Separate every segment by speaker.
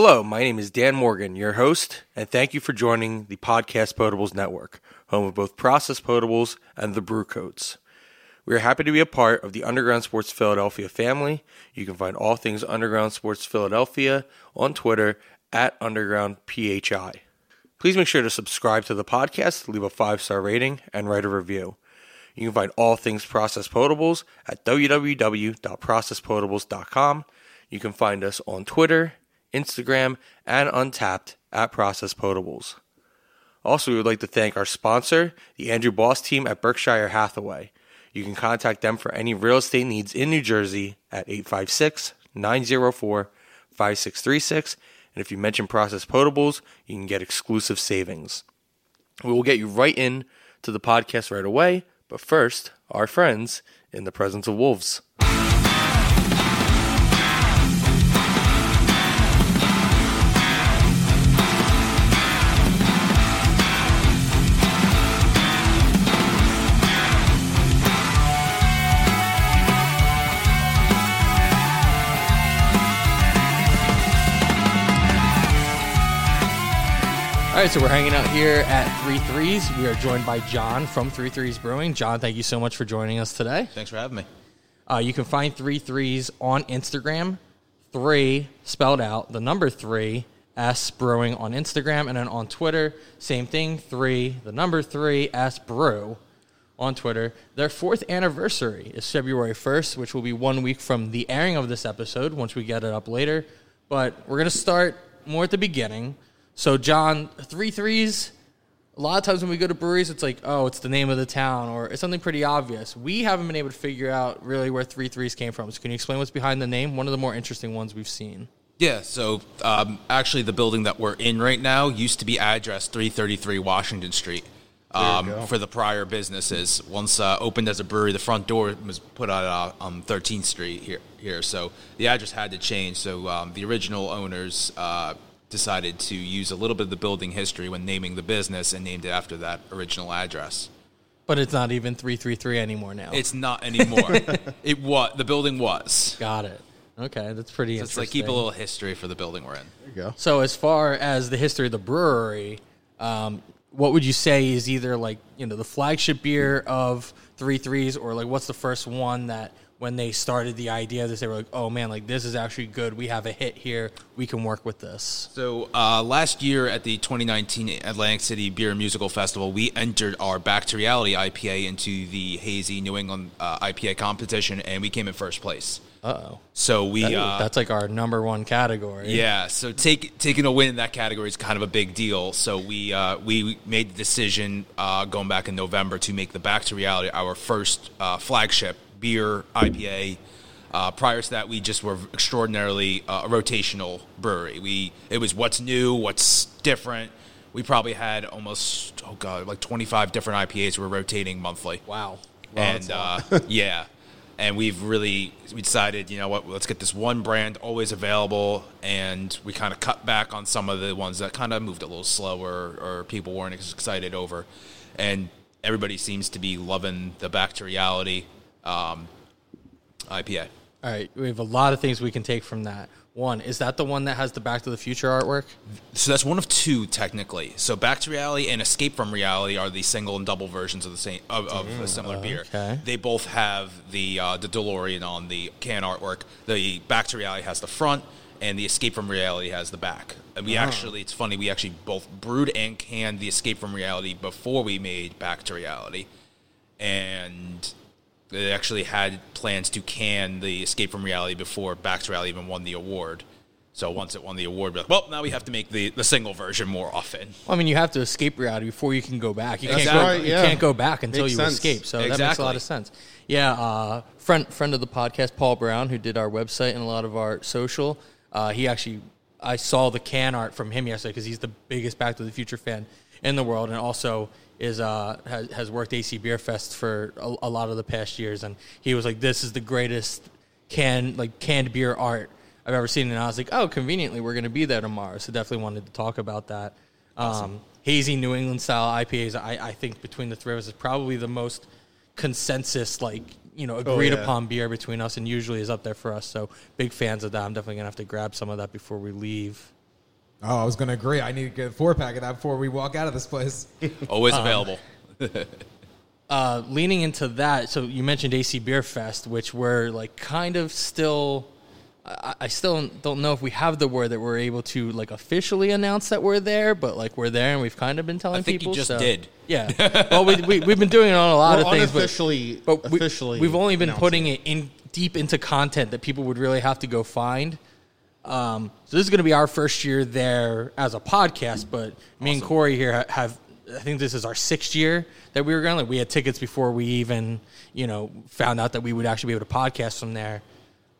Speaker 1: Hello, my name is Dan Morgan, your host, and thank you for joining the Podcast Potables Network, home of both Process Potables and the Brew Coats. We are happy to be a part of the Underground Sports Philadelphia family. You can find all things Underground Sports Philadelphia on Twitter at UndergroundPHI. Please make sure to subscribe to the podcast, leave a five star rating, and write a review. You can find all things Process Potables at www.processpotables.com. You can find us on Twitter, Instagram, and Untappd at Process Potables. Also, we would like to thank our sponsor, the Andrew Boss team at Berkshire Hathaway. You can contact them for any real estate needs in New Jersey at 856 904 5636. And if you mention Process Potables, you can get exclusive savings. We will get you right in to the podcast right away. But first, our friends in the presence of wolves. All right, so we're hanging out here at Three Threes. We are joined by John from Three Threes Brewing. John, thank you so much for joining us today.
Speaker 2: Thanks for having me.
Speaker 1: Uh, you can find Three Threes on Instagram, three spelled out, the number three, S Brewing on Instagram, and then on Twitter, same thing, three, the number three, S Brew on Twitter. Their fourth anniversary is February 1st, which will be one week from the airing of this episode once we get it up later. But we're going to start more at the beginning. So, John, three threes. A lot of times when we go to breweries, it's like, oh, it's the name of the town, or it's something pretty obvious. We haven't been able to figure out really where three threes came from. So, can you explain what's behind the name? One of the more interesting ones we've seen.
Speaker 2: Yeah, so um, actually, the building that we're in right now used to be address 333 Washington Street. Um, for the prior businesses, once uh, opened as a brewery, the front door was put on uh, on 13th Street here. Here, so the address had to change. So um, the original owners uh, decided to use a little bit of the building history when naming the business and named it after that original address.
Speaker 1: But it's not even 333 anymore now.
Speaker 2: It's not anymore. it was the building was.
Speaker 1: Got it. Okay, that's pretty
Speaker 2: So it's like keep a little history for the building we're in.
Speaker 3: There you go.
Speaker 1: So as far as the history of the brewery, um, what would you say is either like you know the flagship beer of Three Threes, or like what's the first one that when they started the idea of this, they were like, oh man, like this is actually good. We have a hit here. We can work with this.
Speaker 2: So uh, last year at the 2019 Atlantic City Beer Musical Festival, we entered our Back to Reality IPA into the Hazy New England uh, IPA competition, and we came in first place.
Speaker 1: Uh oh,
Speaker 2: So we, uh,
Speaker 1: that's like our number one category.
Speaker 2: yeah. So take, taking a win in that category is kind of a big deal. So we uh, we made the decision uh, going back in November to make the Back to Reality our first uh, flagship beer IPA. Uh, prior to that, we just were extraordinarily uh, a rotational brewery. We it was what's new, what's different. We probably had almost oh god, like twenty five different IPAs we we're rotating monthly
Speaker 1: Wow.
Speaker 2: and uh, yeah, and we've really we decided, you know what, let's get this one brand always available, and we kind of cut back on some of the ones that kind of moved a little slower or people weren't as excited over, and everybody seems to be loving the Back to Reality um, IPA.
Speaker 1: All right, we have a lot of things we can take from that. One is that the one that has the Back to the Future artwork.
Speaker 2: So that's one of two technically. So Back to Reality and Escape from Reality are the single and double versions of the same of, of a similar beer. They both have the uh, the DeLorean on the can artwork. The Back to Reality has the front, and the Escape from Reality has the back. And we actually, it's funny, we actually both brewed and canned the Escape from Reality before we made Back to Reality, and they actually had plans to can the Escape from Reality before Back to Reality even won the award. So once it won the award, we're like, well, now we have to make the, the single version more often.
Speaker 1: Well, I mean, you have to escape reality before you can go back. You can't
Speaker 2: Exactly.
Speaker 1: go.
Speaker 3: Right,
Speaker 1: You can't go back until
Speaker 3: Makes
Speaker 1: you
Speaker 3: sense.
Speaker 1: escape. So that makes a lot of sense. Yeah, uh, friend friend of the podcast, Paul Brown, who did our website and a lot of our social. Uh, he actually, I saw the can art from him yesterday because he's the biggest Back to the Future fan in the world, and also is uh, has, has worked AC Beer Fest for a, a lot of the past years, and he was like, "This is the greatest can like canned beer art I've ever seen." And I was like, "Oh, conveniently, we're going to be there tomorrow." So definitely wanted to talk about that. Um, hazy New England style IPAs, I, I think between the three of us is probably the most consensus, like you know, agreed
Speaker 3: yeah.
Speaker 1: upon beer between us, and usually is up there for us. So big fans of that. I'm definitely gonna have to grab some of that before we leave.
Speaker 3: Oh, I was going to agree. I need to get a four pack of that before we walk out of this place.
Speaker 2: Always available.
Speaker 1: Uh, leaning into that, so you mentioned AC Beer Fest, which we're like kind of still. I, I still don't know if we have the word that we're able to like officially announce that we're there, but like we're there and we've kind of been telling people.
Speaker 2: I think you just
Speaker 1: so-
Speaker 2: did.
Speaker 1: Yeah. Well, we, we we've been doing it on a lot
Speaker 4: We're
Speaker 1: of things, but-
Speaker 4: unofficially-
Speaker 1: but, we,
Speaker 4: officially
Speaker 1: we've only been
Speaker 4: announcing
Speaker 1: putting it in deep into content that people would really have to go find. Um, so this is going to be our first year there as a podcast, but me and Corey here ha- have. I think this is our sixth year that we were going. Like we had tickets before we even, you know, found out that we would actually be able to podcast from there.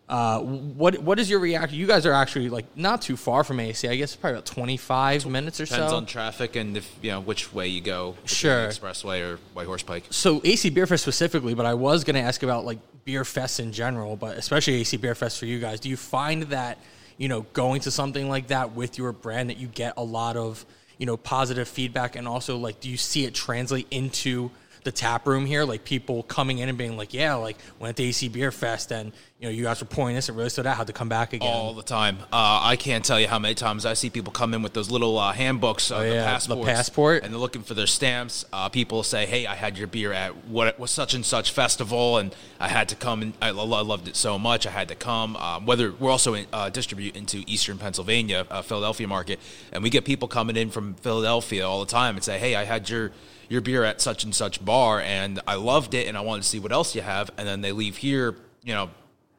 Speaker 1: Uh, what what is your reaction? You guys are actually like not too far from AC. I guess probably about twenty five minutes or
Speaker 2: Depends
Speaker 1: so.
Speaker 2: on traffic and if you know which way you go.
Speaker 1: Sure.
Speaker 2: expressway or White Horse Pike.
Speaker 1: so AC Beer Fest specifically, but I was going to ask about like beer fests in general, but especially AC Beer Fest for you guys. Do you find that you know going to something like that with your brand that you get a lot of you know positive feedback, and also like do you see it translate into the tap room here, like people coming in and being like, "Yeah, like went to AC Beer Fest, and you know you guys were pouring this, it really stood out. Had to come back again."
Speaker 2: all the time. Uh, I can't tell you how many times I see people come in with those little uh, handbooks, uh,
Speaker 1: Oh,
Speaker 2: the
Speaker 1: yeah, the
Speaker 2: passports,
Speaker 1: passport.
Speaker 2: and they're looking for their stamps. Uh, people say, "Hey, I had your beer at what was such and such festival, and I had to come, and I, lo- I loved it so much, I had to come." Um, whether we're also in, uh, distribute into Eastern Pennsylvania, uh, Philadelphia market, and we get people coming in from Philadelphia all the time and say, "Hey, I had your." Your beer at such and such bar, and I loved it, and I wanted to see what else you have. And then they leave here, you know,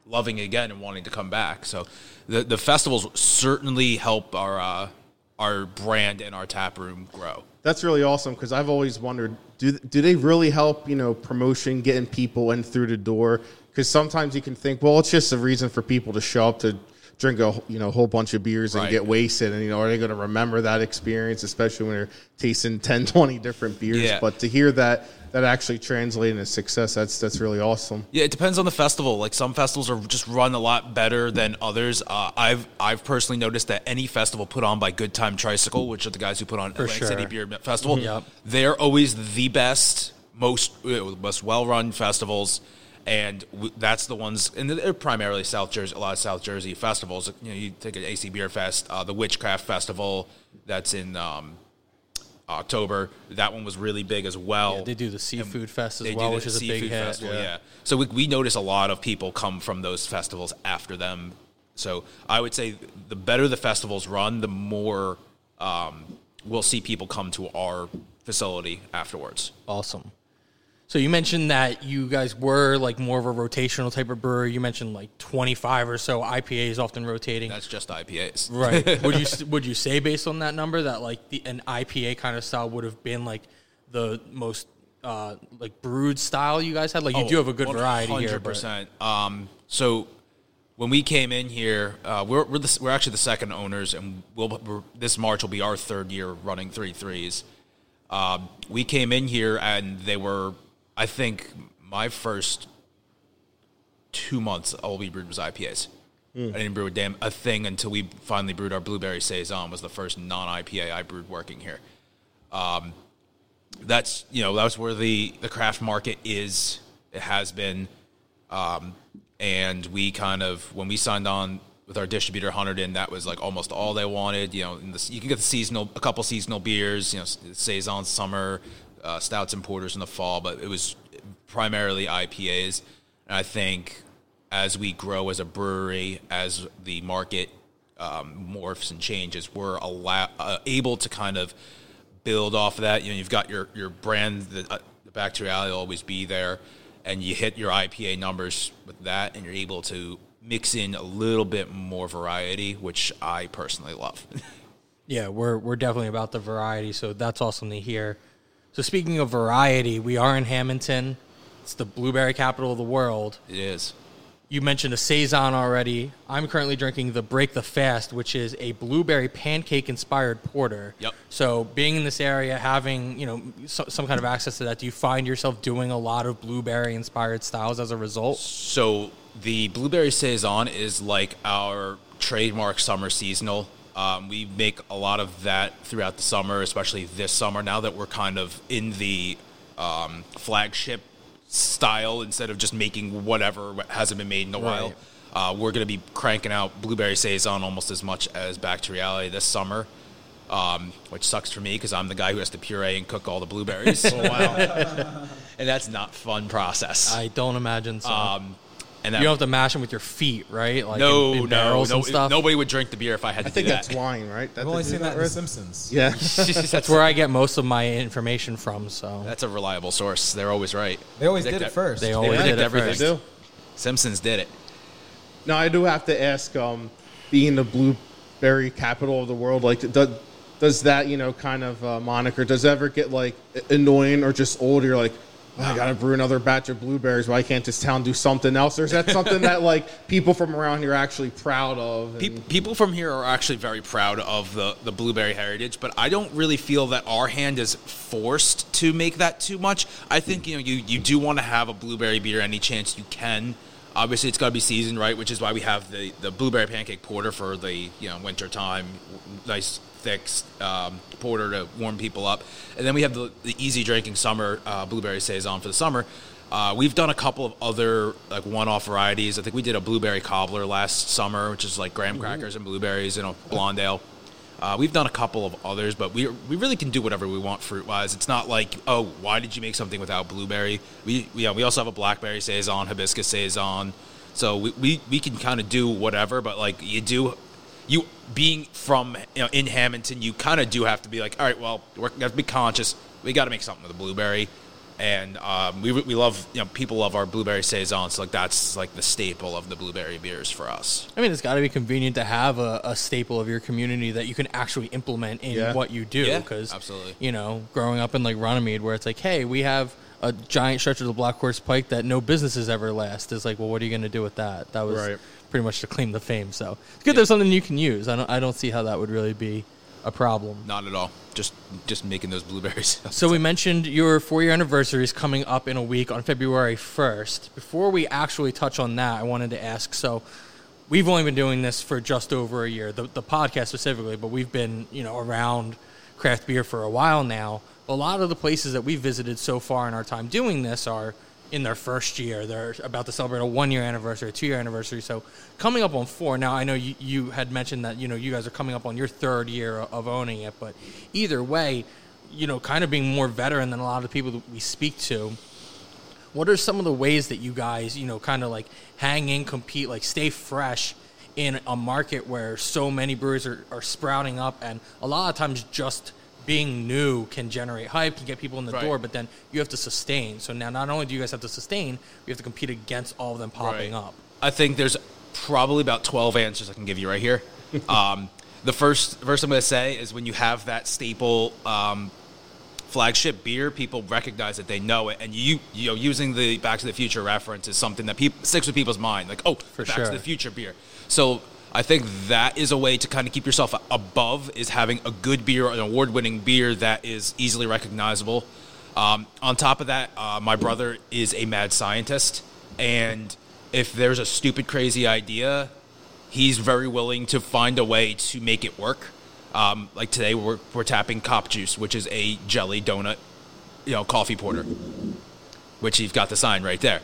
Speaker 2: loving again and wanting to come back. So the the festivals certainly help our uh, our brand and our tap room grow.
Speaker 4: That's really awesome because I've always wondered do do they really help you know promotion getting people in through the door? Because sometimes you can think, well, it's just a reason for people to show up to drink a you know whole bunch of beers and
Speaker 2: Right.
Speaker 4: get wasted, and you know are they going to remember that experience, especially when they're tasting 10, 20 different beers?
Speaker 2: Yeah.
Speaker 4: But to hear that that actually translate into success, that's that's really awesome.
Speaker 2: Yeah, it depends on the festival. Like some festivals are just run a lot better than others. Uh, I've I've personally noticed that any festival put on by Good Time Tricycle, which are the guys who put on Atlantic
Speaker 1: sure.
Speaker 2: City Beer Festival,
Speaker 1: Yep.
Speaker 2: they're always the best, most uh, most well run festivals. And w- that's the ones, and they're primarily South Jersey. A lot of South Jersey festivals. You know, you take an AC Beer Fest, uh, the Witchcraft Festival, that's in um, October. That one was really big as well.
Speaker 1: Yeah, they do the seafood fest as well, which is a big hit.
Speaker 2: festival, yeah. So we, we notice a lot of people come from those festivals after them. So I would say the better the festivals run, the more um, we'll see people come to our facility afterwards.
Speaker 1: Awesome. So you mentioned that you guys were like more of a rotational type of brewer. You mentioned like 25 or so IPAs often rotating.
Speaker 2: That's just IPAs.
Speaker 1: right. would you would you say based on that number that like the, an IPA kind of style would have been like the most uh, like brewed style you guys had? Like you do have a good variety here.
Speaker 2: 100%. Um, so when we came in here, uh, we're we're, the, we're actually the second owners, and we'll we're, this March will be our third year running three threes. Um, we came in here, and they were, I think, my first two months. All we brewed was IPAs. I didn't brew a damn a thing until we finally brewed our blueberry saison. Was the first non IPA I brewed working here that's you know that's where the the craft market is. It has been, um, and we kind of when we signed on with our distributor Hunterdon, that was like almost all they wanted. You know, in the, you can get the seasonal, a couple seasonal beers, you know, saison summer, uh, stouts and porters in the fall, but it was primarily IPAs. And I think as we grow as a brewery, as the market um, morphs and changes, we're allow- uh, able to kind of build off of that. You know, you've got your your brand, the, uh, the Back to Reality will always be there, and you hit your IPA numbers with that, and you're able to mix in a little bit more variety, which I personally love.
Speaker 1: Yeah, we're we're definitely about the variety, so that's awesome to hear. So speaking of variety, we are in Hammonton. It's the blueberry capital of the world.
Speaker 2: it is.
Speaker 1: You mentioned a saison already. I'm currently drinking the Break the Fast, which is a blueberry pancake inspired porter.
Speaker 2: Yep.
Speaker 1: So being in this area, having you know so, some kind of access to that, do you find yourself doing a lot of blueberry inspired styles as a result?
Speaker 2: So the blueberry saison is like our trademark summer seasonal. Um, we make a lot of that throughout the summer, especially this summer. Now that we're kind of in the um, flagship style instead of just making whatever hasn't been made in a while. Uh, we're going to be cranking out blueberry saison almost as much as Back to Reality this summer, um, which sucks for me because I'm the guy who has to puree and cook all the blueberries. oh wow! and that's not fun process.
Speaker 1: I don't imagine so.
Speaker 2: um, and that,
Speaker 1: you don't have to mash them with your feet, right? Like
Speaker 2: no,
Speaker 1: in, in
Speaker 2: no,
Speaker 1: barrels
Speaker 2: no,
Speaker 1: and stuff.
Speaker 2: nobody would drink the beer if I had to
Speaker 4: I think
Speaker 2: do
Speaker 4: that's
Speaker 2: that.
Speaker 4: wine, right? That's
Speaker 3: I've only seen that in The? Simpsons.
Speaker 4: Yeah.
Speaker 1: That's where I get most of my information from. So
Speaker 2: That's a reliable source. They're always right.
Speaker 3: They always
Speaker 2: They
Speaker 3: did
Speaker 2: did-
Speaker 3: it first.
Speaker 1: they always
Speaker 2: predict
Speaker 1: did it
Speaker 2: everything.
Speaker 1: first.
Speaker 4: They do.
Speaker 2: Simpsons did it.
Speaker 4: Now I do have to ask, um, being the blueberry capital of the world, like does, does that you know kind of uh, moniker does it ever get like annoying or just old? You're like, I gotta brew another batch of blueberries. Why can't this town do something else? Or is that something that like people from around here are actually proud of? and-
Speaker 2: Pe- People from here are actually very proud of the, the blueberry heritage, but I don't really feel that our hand is forced to make that too much. I think you know you, you do want to have a blueberry beer any chance you can. Obviously, it's got to be seasoned right, which is why we have the, the blueberry pancake porter for the you know winter time, nice thick um, porter to warm people up, and then we have the, the easy drinking summer uh, blueberry saison for the summer. Uh, we've done a couple of other like one-off varieties. I think we did a blueberry cobbler last summer, which is like graham crackers and blueberries and a blonde ale. Uh, we've done a couple of others, but we we really can do whatever we want fruit wise. It's not like oh, why did you make something without blueberry? We yeah, we also have a blackberry saison, hibiscus saison, so we we, we can kind of do whatever. But like you do, you being from you know in Hammonton, you kind of do have to be like all right, well, we have to be conscious. We got to make something with a blueberry and um, we, we love you know people love our blueberry saisons So like that's like the staple of the blueberry beers for us
Speaker 1: I mean, it's got to be convenient to have a, a staple of your community that you can actually implement in
Speaker 4: Yeah.
Speaker 1: what you do.
Speaker 2: Yeah,
Speaker 1: Because
Speaker 2: absolutely.
Speaker 1: you know, growing up in like Runnemede, where it's like, hey, we have a giant stretch of the Black Horse Pike that no businesses ever last. Is like, well, what are you going to do with that? That was
Speaker 4: Right.
Speaker 1: pretty much to claim the fame. So it's good there's something you can use. I don't, I don't see how that would really be a problem.
Speaker 2: not at all just just making those blueberries
Speaker 1: So we mentioned your four-year anniversary is coming up in a week on February 1st. Before we actually touch on that, I wanted to ask. So we've only been doing this for just over a year, the, the podcast specifically, but we've been you know around craft beer for a while now. A lot of the places that we've visited so far in our time doing this are in their first year. They're about to celebrate a one-year anniversary, a two-year anniversary. So coming up on four. Now I know you, you had mentioned that you know you guys are coming up on your third year of owning it, but either way, you know, kind of being more veteran than a lot of the people that we speak to. What are some of the ways that you guys, you know, kind of like hang in, compete, like stay fresh in a market where so many breweries are, are sprouting up, and a lot of times just being new can generate hype, can get people in the
Speaker 2: Right.
Speaker 1: door, but then you have to sustain. So now, not only do you guys have to sustain, you have to compete against all of them popping
Speaker 2: Right.
Speaker 1: up.
Speaker 2: i think there's probably about 12 answers i can give you right here um, the first first i'm going to say is when you have that staple um, flagship beer, people recognize that they know it, and you you know using the Back to the Future reference is something that sticks with people's mind. Like, oh,
Speaker 1: For
Speaker 2: Back
Speaker 1: sure.
Speaker 2: to the Future beer. So I think that is a way to kind of keep yourself above is having a good beer, an award-winning beer that is easily recognizable. Um, on top of that, uh, my brother is a mad scientist, and if there's a stupid, crazy idea, he's very willing to find a way to make it work. Um, like today, we're, we're tapping Cop Juice, which is a jelly donut, you know, coffee porter, which you've got the sign right there.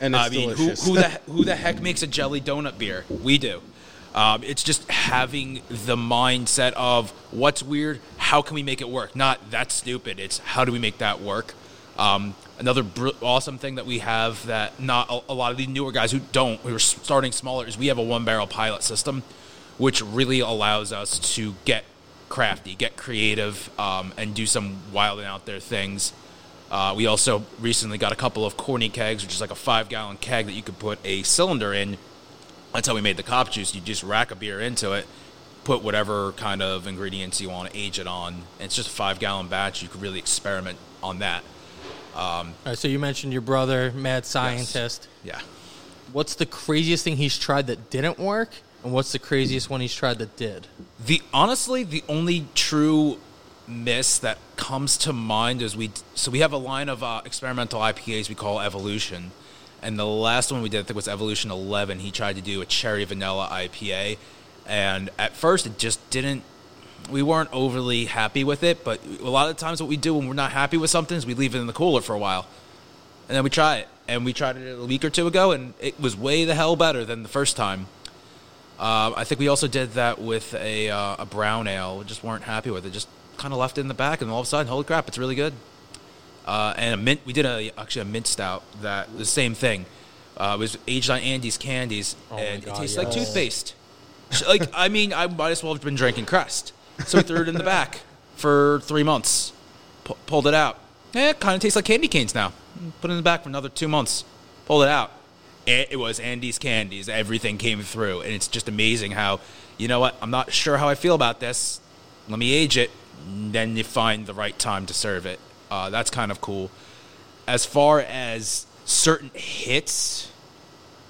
Speaker 4: and it's
Speaker 2: I mean, who, who the who the heck makes a jelly donut beer? We do. Um, it's just having the mindset of what's weird, how can we make it work? Not that's stupid. It's how do we make that work? Um, another br- awesome thing that we have that not a, a lot of the newer guys who don't, who are starting smaller, is we have a one barrel pilot system, which really allows us to get crafty, get creative, um, and do some wild and out there things. Uh, we also recently got a couple of corny kegs, which is like a five gallon keg that you could put a cylinder in. That's how we made the cop juice. You just rack a beer into it, put whatever kind of ingredients you want to age it on. And it's just a five gallon batch. You could really experiment on that.
Speaker 1: All right, so you mentioned your brother, mad scientist.
Speaker 2: Yeah.
Speaker 1: What's the craziest thing he's tried that didn't work, and what's the craziest one he's tried that did?
Speaker 2: The honestly, the only true miss that comes to mind is we. So we have a line of uh, experimental IPAs we call Evolution, and the last one we did I think was Evolution 11. He tried to do a cherry vanilla IPA, and at first it just didn't. We weren't overly happy with it, but a lot of times what we do when we're not happy with something is we leave it in the cooler for a while. and then we try it. And we tried it a week or two ago, and it was way the hell better than the first time. Uh, I think we also did that with a, uh, a brown ale. We just weren't happy with it. Just kind of left it in the back, and all of a sudden, holy crap, it's really good. Uh, and a mint, we did a actually a mint stout that the same thing. Uh, it was aged on Andes candies,
Speaker 1: Oh
Speaker 2: and
Speaker 1: God,
Speaker 2: it tastes like toothpaste. like I mean, I might as well have been drinking Crest. So we threw it in the back for three months. Pu- pulled it out. Eh, it kind of tastes like candy canes now. Put it in the back for another two months. Pulled it out. It, it was Andes candies. Everything came through, and it's just amazing how you know what? I'm not sure how I feel about this. Let me age it. and Then you find the right time to serve it. Uh, that's kind of cool. As far as certain hits,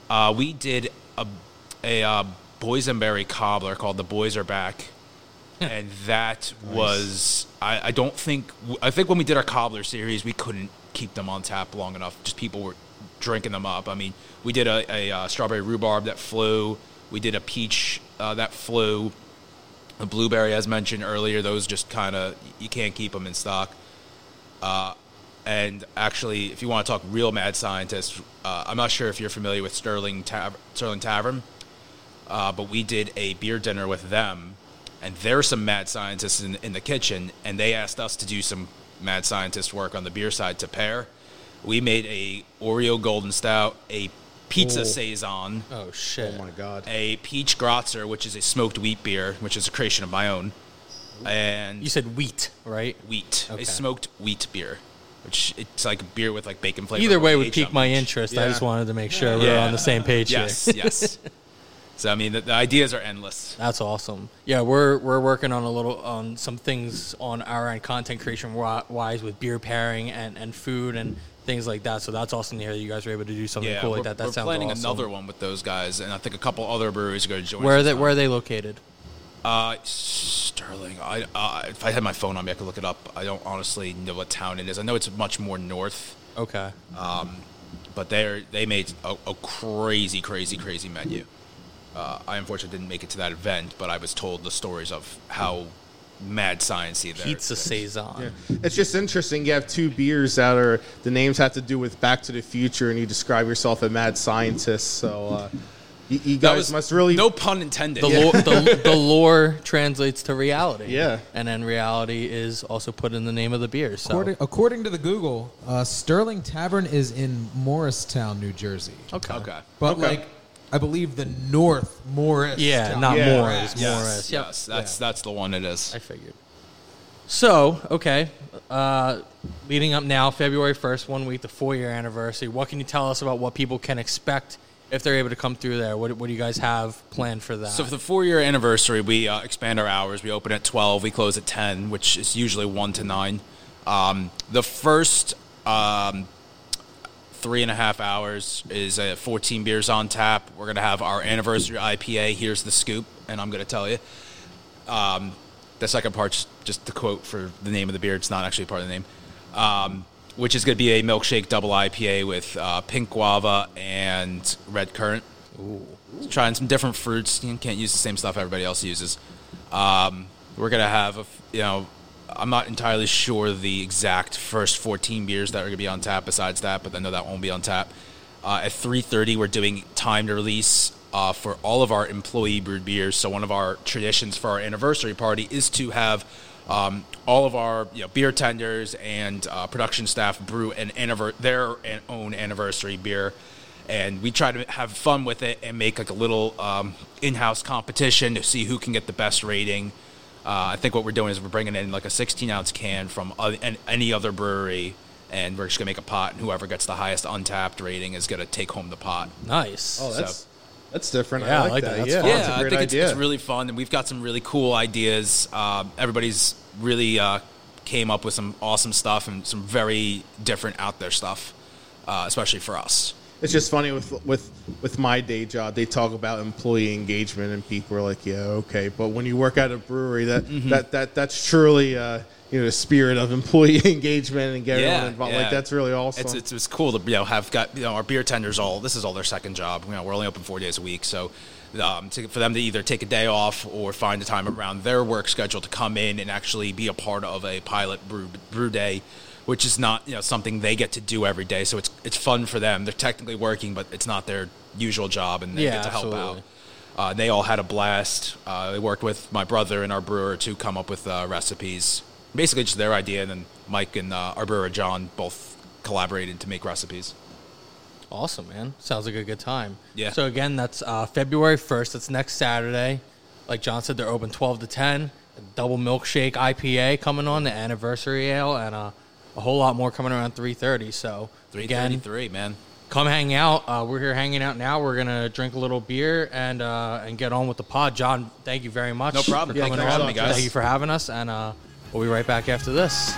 Speaker 2: uh, we did a, a uh, boysenberry cobbler called "The Boys Are Back," and that was I, I don't think I think when we did our cobbler series, we couldn't keep them on tap long enough. Just people were drinking them up. I mean, we did a, a, uh strawberry rhubarb that flew. We did a peach uh, that flew. The blueberry, as mentioned earlier, those just kind of you can't keep them in stock. Uh, and actually, if you want to talk real mad scientists, uh, I'm not sure if you're familiar with Sterling Tav- Sterling Tavern, uh, but we did a beer dinner with them, and there's some mad scientists in, in the kitchen, and they asked us to do some mad scientist work on the beer side to pair. We made a Oreo Golden Stout, a pizza
Speaker 4: Oh.
Speaker 2: saison,
Speaker 1: Oh shit!
Speaker 4: Oh my god.
Speaker 2: a peach Grotzer, which is a smoked wheat beer, which is a creation of my own, and
Speaker 1: You said wheat, right?
Speaker 2: wheat,
Speaker 1: Okay.
Speaker 2: a smoked wheat beer, which it's like beer with like bacon flavor.
Speaker 1: Either way would pique my interest. I just wanted to make sure we we're
Speaker 2: Yeah.
Speaker 1: on the same page
Speaker 2: Yes,
Speaker 1: here.
Speaker 2: yes. So I mean, the, the ideas are endless.
Speaker 1: That's awesome. Yeah, we're we're working on a little on some things on our end, content creation wise with beer pairing and, and food and things like that. So that's awesome to hear that you guys were able to do something
Speaker 2: Yeah,
Speaker 1: cool
Speaker 2: we're,
Speaker 1: like that. That
Speaker 2: we're
Speaker 1: sounds
Speaker 2: planning
Speaker 1: awesome.
Speaker 2: another one with those guys, and I think a couple other breweries are going to join.
Speaker 1: Where are they
Speaker 2: this
Speaker 1: Where are they located?
Speaker 2: Uh, Sterling. I uh, if I had my phone on me, I could look it up. I don't honestly know what town it is. I know it's much more north,
Speaker 1: Okay.
Speaker 2: Um, but they they made a, a crazy, crazy, crazy menu. Uh, I unfortunately didn't make it to that event, but I was told the stories of how mad sciencey their
Speaker 1: Pizza saison.
Speaker 4: Yeah. It's just interesting. You have two beers that are the names have to do with Back to the Future, and you describe yourself a mad scientist. So uh, you, you
Speaker 2: That
Speaker 4: guys
Speaker 2: was
Speaker 4: must really
Speaker 2: no pun intended.
Speaker 1: The, lore, the, the lore translates to reality.
Speaker 4: Yeah.
Speaker 1: And then reality is also put in the name of the beer. So.
Speaker 3: According, according to the Google, uh, Sterling Tavern is in Morristown, New Jersey.
Speaker 1: okay.
Speaker 2: okay.
Speaker 3: But
Speaker 4: Okay.
Speaker 3: like, I believe the North Morris.
Speaker 1: Yeah,
Speaker 3: town.
Speaker 1: not
Speaker 4: Yeah.
Speaker 1: Morris.
Speaker 2: Yes,
Speaker 1: Morris. Yep.
Speaker 2: yes, that's that's the one it is.
Speaker 1: I figured. So, okay. Uh, leading up now, February 1st, one week, the four year anniversary. What can you tell us about what people can expect if they're able to come through there? What, what do you guys have planned for that?
Speaker 2: So for the four year anniversary, we uh, expand our hours. We open at twelve. We close at ten, which is usually one to nine. Um, the first um, three and a half hours is uh, 14 beers on tap. We're gonna have our anniversary IPA. Here's the scoop, and I'm gonna tell you. Um, the second part's just the quote for the name of the beer. It's not actually part of the name. Um, which is going to be a milkshake double IPA with uh, pink guava and red currant. Ooh. Trying some different fruits. You can't use the same stuff everybody else uses. Um, we're going to have, a, you know, I'm not entirely sure the exact first 14 beers that are going to be on tap besides that, but I know that won't be on tap. Uh, at 3.30, we're doing timed release uh, for all of our employee brewed beers. So one of our traditions for our anniversary party is to have um, all of our you know, beer tenders and uh, production staff brew an anniver- their own anniversary beer. And we try to have fun with it and make like a little um, in-house competition to see who can get the best rating. Uh, I think what we're doing is we're bringing in like a 16 ounce can from o- any other brewery, and we're just gonna make a pot, and whoever gets the highest Untappd rating is gonna take home the pot.
Speaker 1: nice.
Speaker 4: Oh, that's that's different.
Speaker 1: Yeah,
Speaker 4: I like,
Speaker 1: I like
Speaker 4: that.
Speaker 1: that. That's
Speaker 4: Yeah,
Speaker 1: fun.
Speaker 2: yeah,
Speaker 4: that's a
Speaker 2: I
Speaker 4: great
Speaker 2: think it's, it's really fun, and we've got some really cool ideas. Um, everybody's really uh, came up with some awesome stuff and some very different out there stuff, uh, especially for us.
Speaker 4: It's just funny with with with my day job. They talk about employee engagement, and people are like, "Yeah, okay." But when you work at a brewery, that
Speaker 2: Mm-hmm.
Speaker 4: that that that's truly uh, you know the spirit of employee engagement and getting everyone involved. Like that's really awesome.
Speaker 2: It's, it's, it's cool to you know have got you know our beer tenders all. This is all their second job. You know we're only open four days a week, so um, to, for them to either take a day off or find a time around their work schedule to come in and actually be a part of a pilot brew brew day which is not you know something they get to do every day. So it's it's fun for them. They're technically working, but it's not their usual job, and they
Speaker 1: Yeah,
Speaker 2: get to help
Speaker 1: absolutely.
Speaker 2: out. Uh, they all had a blast. Uh, they worked with my brother and our brewer to come up with uh, recipes. Basically, just their idea, and then Mike and uh, our brewer John both collaborated to make recipes.
Speaker 1: Awesome, man. Sounds like a good time.
Speaker 2: Yeah.
Speaker 1: So again, that's uh, February first. That's next Saturday. Like John said, they're open twelve to ten. Double milkshake IPA coming on the anniversary ale, and uh, a whole lot more coming around three thirty. So
Speaker 2: Three
Speaker 1: again,
Speaker 2: thirty-three, man.
Speaker 1: come hang out. Uh, we're here hanging out now. We're gonna drink a little beer and uh, and get on with the pod. John, thank you very much.
Speaker 2: No problem. Yeah,
Speaker 1: coming
Speaker 4: thanks for having me, guys.
Speaker 1: Thank you for having us, and uh, we'll be right back after this.